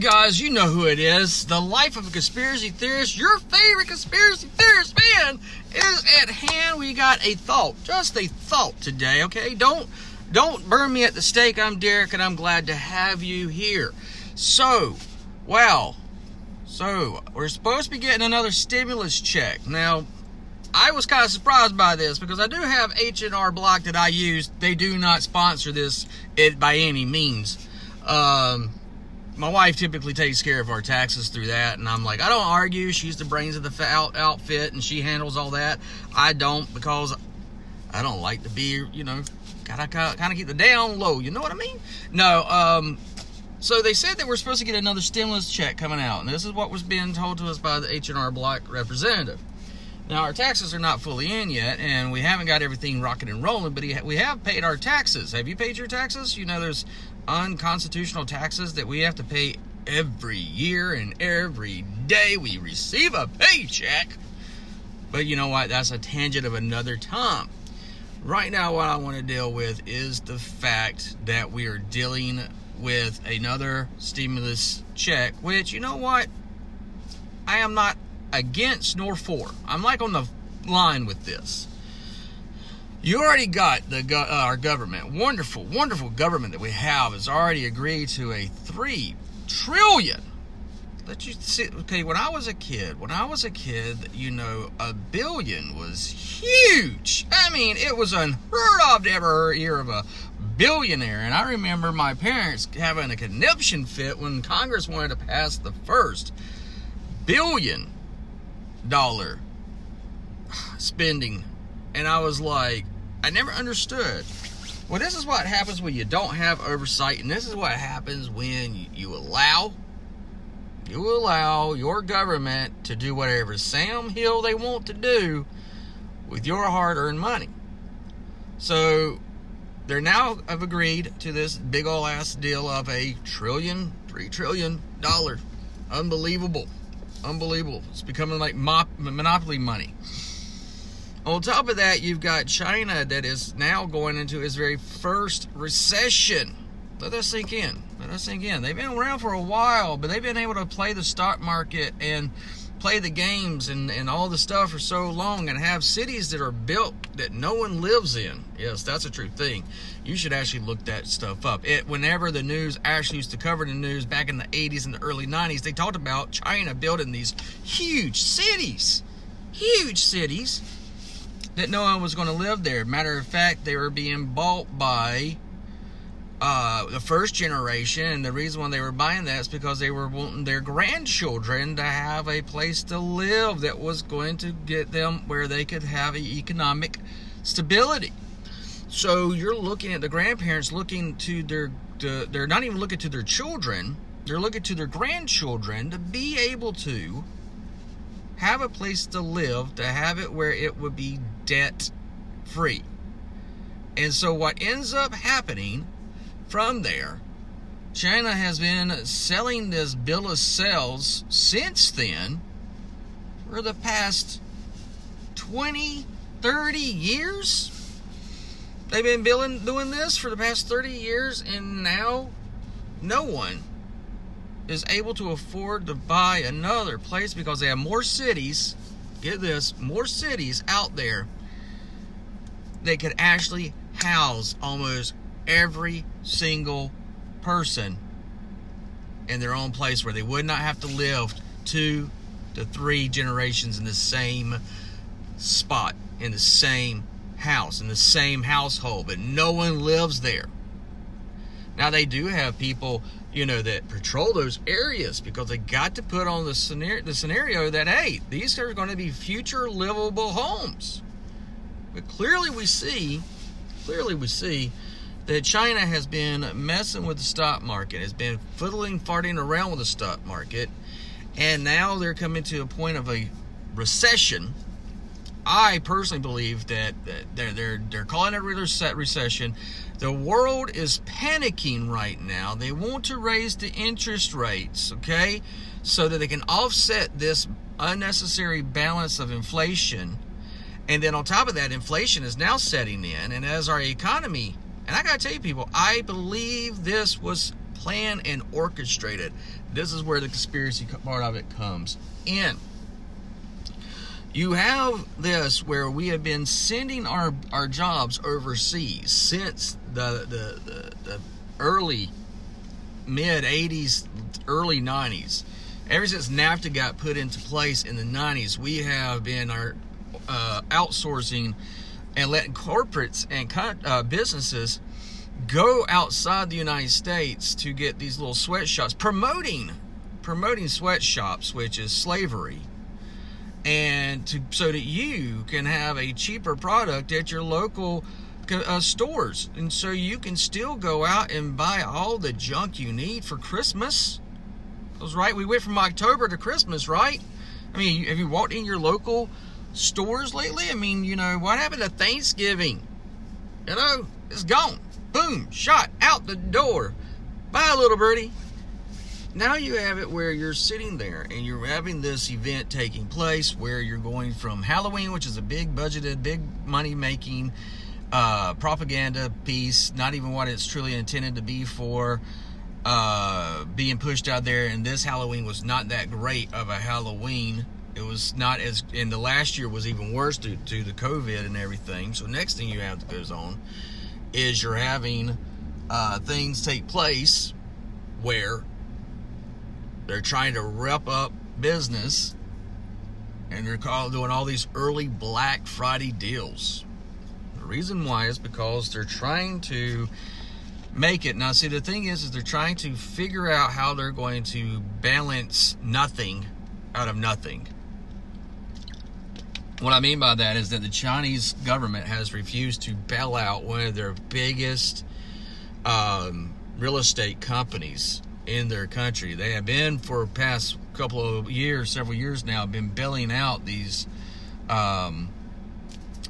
guys, you know who it is. The life of a conspiracy theorist, your favorite conspiracy theorist man, is at hand. We got a thought, just a thought today, okay? Don't don't burn me at the stake. I'm Derek, and I'm glad to have you here. So, well, so we're supposed to be getting another stimulus check. Now, I was kind of surprised by this because I do have H&R Block that I use. They do not sponsor this it by any means. Um, my wife typically takes care of our taxes through that, and I'm like, I don't argue. She's the brains of the out- outfit, and she handles all that. I don't because I don't like to be, you know, gotta kind of keep the down low. You know what I mean? No. Um, so they said that we're supposed to get another stimulus check coming out, and this is what was being told to us by the H&R Block representative. Now, our taxes are not fully in yet, and we haven't got everything rocking and rolling, but we have paid our taxes. Have you paid your taxes? You know, there's unconstitutional taxes that we have to pay every year and every day we receive a paycheck. But you know what? That's a tangent of another time. Right now, what I want to deal with is the fact that we are dealing with another stimulus check, which, you know what? I am not against nor for. I'm like on the line with this. You already got the uh, our government, wonderful, wonderful government that we have, has already agreed to a three trillion. Let you see. Okay, when I was a kid, when I was a kid, you know, a billion was huge. I mean, it was unheard of to ever hear of a billionaire. And I remember my parents having a conniption fit when Congress wanted to pass the first billion dollar spending. And I was like, I never understood. Well, this is what happens when you don't have oversight, and this is what happens when you allow you allow your government to do whatever Sam Hill they want to do with your hard-earned money. So they're now have agreed to this big ol' ass deal of a trillion, three trillion dollar. Unbelievable. Unbelievable. It's becoming like mop, monopoly money. On top of that, you've got China that is now going into its very first recession. Let that sink in. Let that sink in. They've been around for a while, but they've been able to play the stock market and play the games and, and all the stuff for so long and have cities that are built that no one lives in. Yes, that's a true thing. You should actually look that stuff up. It whenever the news actually used to cover the news back in the 80s and the early 90s, they talked about China building these huge cities. Huge cities that no one was going to live there. Matter of fact, they were being bought by uh, the first generation, and the reason why they were buying that is because they were wanting their grandchildren to have a place to live that was going to get them where they could have economic stability. So you're looking at the grandparents looking to their, to, they're not even looking to their children, they're looking to their grandchildren to be able to have a place to live, to have it where it would be debt free. And so what ends up happening from there, China has been selling this bill of sales since then for the past 20, 30 years. They've been billing, doing this for the past 30 years, and now no one is able to afford to buy another place because they have more cities. Get this, more cities out there that could actually house almost every single person in their own place where they would not have to live two to three generations in the same spot, in the same house, in the same household, but no one lives there. Now they do have people, you know, that patrol those areas because they got to put on the scenario, the scenario that hey, these are going to be future livable homes. But clearly we see, clearly we see that China has been messing with the stock market, has been fiddling, farting around with the stock market, and now they're coming to a point of a recession. I personally believe that they're they're they're calling it a set recession. The world is panicking right now. They want to raise the interest rates, okay, so that they can offset this unnecessary balance of inflation. And then on top of that, inflation is now setting in, and as our economy and I got to tell you, people, I believe this was planned and orchestrated. This is where the conspiracy part of it comes in. You have this where we have been sending our, our jobs overseas since the, the, the, the early mid 80s, early 90s. Ever since NAFTA got put into place in the 90s, we have been our uh, outsourcing and letting corporates and uh, businesses go outside the United States to get these little sweatshops, promoting promoting sweatshops, which is slavery, and to so that you can have a cheaper product at your local uh, stores, and so you can still go out and buy all the junk you need for Christmas. That was right. We went from October to Christmas, right? I mean, have you walked in your local stores lately? I mean, you know, what happened to Thanksgiving? You know, it's gone. Boom, shot out the door. Bye, little birdie. Now you have it where you're sitting there and you're having this event taking place where you're going from Halloween, which is a big budgeted, big money making uh, propaganda piece, not even what it's truly intended to be for, uh, being pushed out there. And this Halloween was not that great of a Halloween. It was not as, and the last year was even worse due to the COVID and everything. So next thing you have that goes on is you're having uh, things take place where they're trying to rep up business and they're doing all these early Black Friday deals. The reason why is because they're trying to make it. Now, see, the thing is, is they're trying to figure out how they're going to balance nothing out of nothing. What I mean by that is that the Chinese government has refused to bail out one of their biggest um, real estate companies in their country. They have been for past couple of years, several years now, been bailing out these um,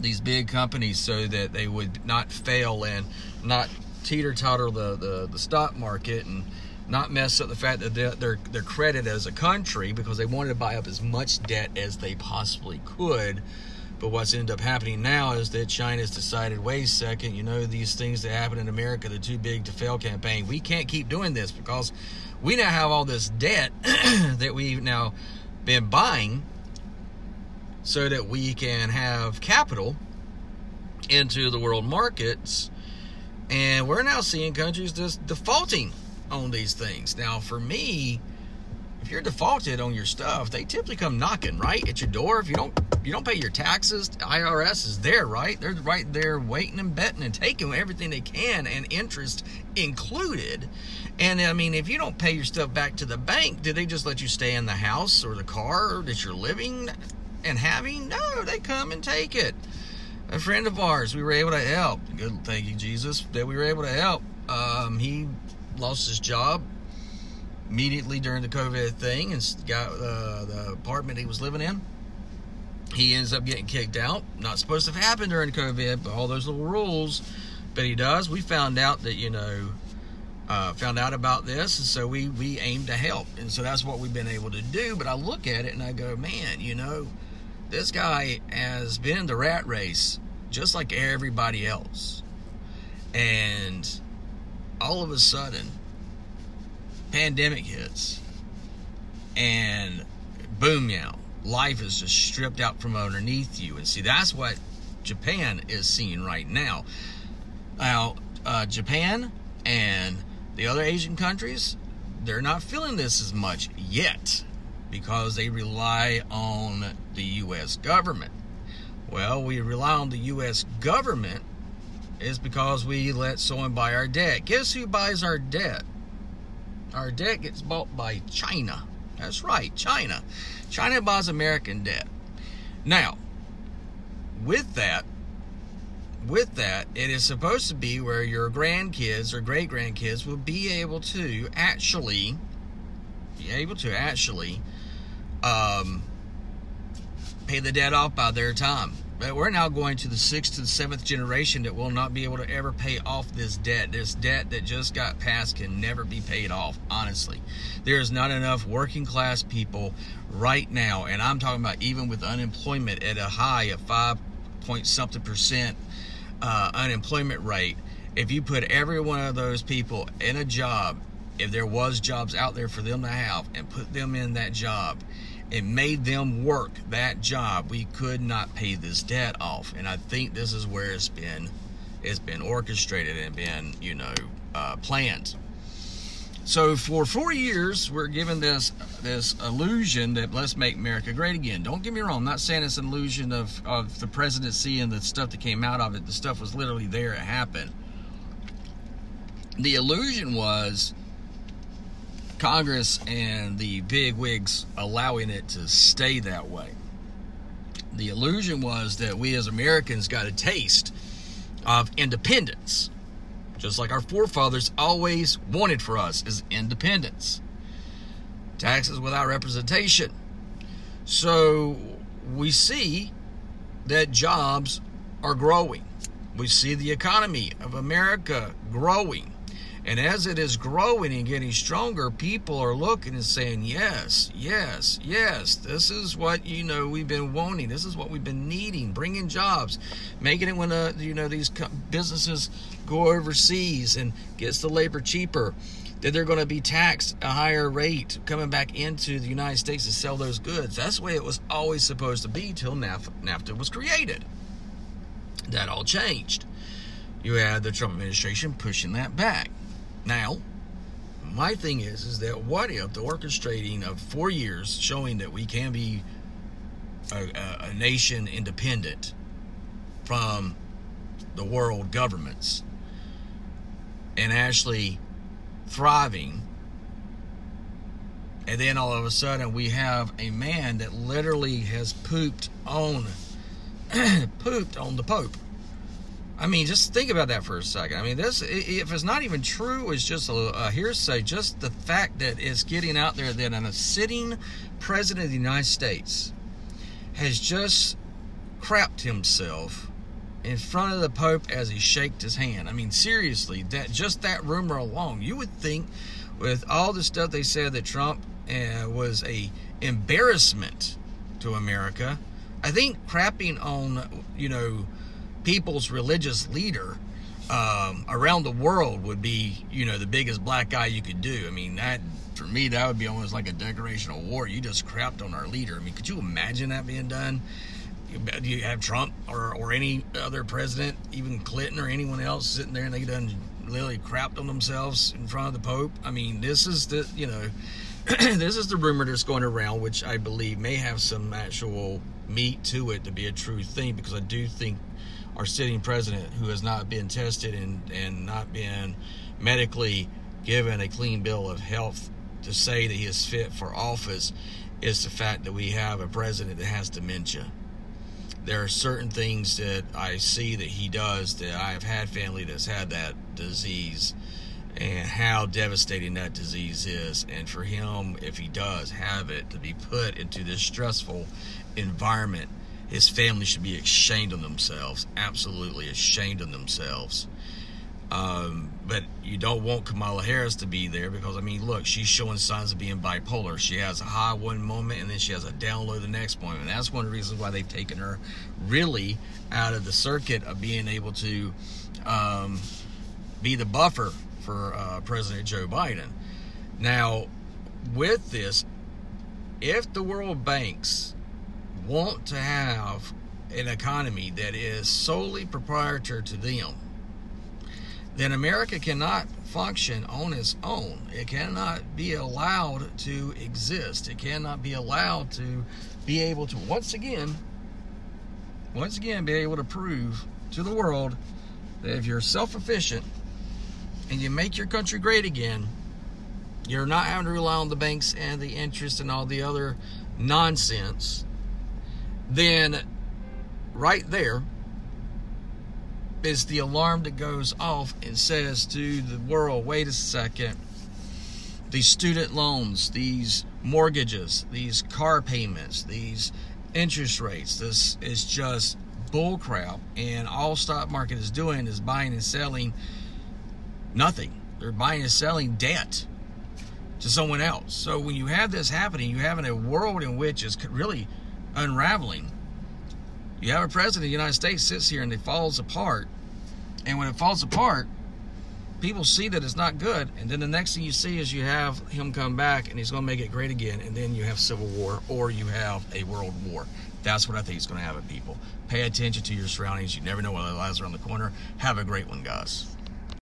these big companies so that they would not fail and not teeter totter the, the, the stock market and not mess up the fact that their their credit as a country because they wanted to buy up as much debt as they possibly could. But what's ended up happening now is that China's decided, wait a second, you know, these things that happen in America, the too big to fail campaign, we can't keep doing this because we now have all this debt that we've now been buying so that we can have capital into the world markets. And we're now seeing countries just defaulting on these things. Now, for me, if you're defaulted on your stuff, they typically come knocking right at your door. If you don't, you don't pay your taxes. IRS is there, right? They're right there waiting and betting and taking everything they can, and interest included. And I mean, if you don't pay your stuff back to the bank, do they just let you stay in the house or the car that you're living and having? No, they come and take it. A friend of ours, we were able to help. Good, thank you, Jesus, that we were able to help. Um, he lost his job immediately during the COVID thing and got uh, the apartment he was living in. He ends up getting kicked out. Not supposed to have happened during COVID, but all those little rules. But he does. We found out that you know, uh, found out about this, and so we we aim to help, and so that's what we've been able to do. But I look at it and I go, man, you know, this guy has been in the rat race just like everybody else, and all of a sudden, pandemic hits, and boom, now life is just stripped out from underneath you. And see, that's what Japan is seeing right now. Now, uh, Japan and the other Asian countries, they're not feeling this as much yet because they rely on the U.S. government. Well, we rely on the U.S. government is because we let someone buy our debt. Guess who buys our debt? Our debt gets bought by China. That's right, China. China buys American debt. Now, with that, with that, it is supposed to be where your grandkids or great grandkids will be able to actually be able to actually um, pay the debt off by their time. But we're now going to the sixth to the seventh generation that will not be able to ever pay off this debt. This debt that just got passed can never be paid off, honestly. There is not enough working class people right now, and I'm talking about even with unemployment at a high of five point something percent uh, unemployment rate. If you put every one of those people in a job if there was jobs out there for them to have and put them in that job and made them work that job, we could not pay this debt off. And I think this is where it's been it's been orchestrated and been, you know, uh, planned. So for four years, we're given this this illusion that let's make America great again. Don't get me wrong. I'm not saying it's an illusion of, of the presidency and the stuff that came out of it. The stuff was literally there. It happened. The illusion was Congress and the big wigs allowing it to stay that way. The illusion was that we as Americans got a taste of independence just like our forefathers always wanted for us, is independence. Taxes without representation. So we see that jobs are growing. We see the economy of America growing. And as it is growing and getting stronger, people are looking and saying, yes, yes, yes, this is what, you know, we've been wanting. This is what we've been needing, bringing jobs, making it when, uh, you know, these businesses go overseas and gets the labor cheaper, that they're going to be taxed a higher rate coming back into the United States to sell those goods. That's the way it was always supposed to be till NAFTA was created. That all changed. You had the Trump administration pushing that back. Now, my thing is, is that what if the orchestrating of four years showing that we can be a, a, a nation independent from the world governments and actually thriving. And then all of a sudden we have a man that literally has pooped on pooped on the Pope. I mean, just think about that for a second. I mean, this if it's not even true, it's just a, a hearsay. Just the fact that it's getting out there that a sitting president of the United States has just crapped himself in front of the Pope as he shaked his hand. I mean, seriously, that just that rumor alone, you would think, with all the stuff they said that Trump uh, was a embarrassment to America. I think crapping on you know people's religious leader um, around the world would be you know the biggest black guy you could do. I mean that for me that would be almost like a declaration of war. You just crapped on our leader. I mean, could you imagine that being done? do you have Trump or, or any other president, even Clinton or anyone else sitting there and they done literally crapped on themselves in front of the Pope? I mean, this is the, you know, this is the rumor that's going around, which I believe may have some actual meat to it to be a true thing, because I do think our sitting president, who has not been tested and, and not been medically given a clean bill of health to say that he is fit for office, is the fact that we have a president that has dementia. There are certain things that I see that he does that I have had family that's had that disease and how devastating that disease is. And for him, if he does have it, to be put into this stressful environment, his family should be ashamed of themselves, absolutely ashamed of themselves. Um, but you don't want Kamala Harris to be there because I mean, look, she's showing signs of being bipolar. She has a high one moment and then she has a down low the next moment. And that's one of the reasons why they've taken her really out of the circuit of being able to um, be the buffer for uh, President Joe Biden. Now, with this, if the world banks want to have an economy that is solely proprietary to them, then America cannot function on its own. It cannot be allowed to exist. It cannot be allowed to be able to, once again, once again, be able to prove to the world that if you're self efficient and you make your country great again, you're not having to rely on the banks and the interest and all the other nonsense, then right there, is the alarm that goes off and says to the world, wait a second, these student loans, these mortgages, these car payments, these interest rates, this is just bullcrap. And all stock market is doing is buying and selling nothing. They're buying and selling debt to someone else. So when you have this happening, you have in a world in which is really unraveling. You have a president of the United States sits here and it falls apart. And when it falls apart, people see that it's not good, and then the next thing you see is you have him come back and he's going to make it great again, and then you have civil war or you have a world war. That's what I think is going to happen, people. Pay attention to your surroundings. You never know what lies around the corner. Have a great one, guys.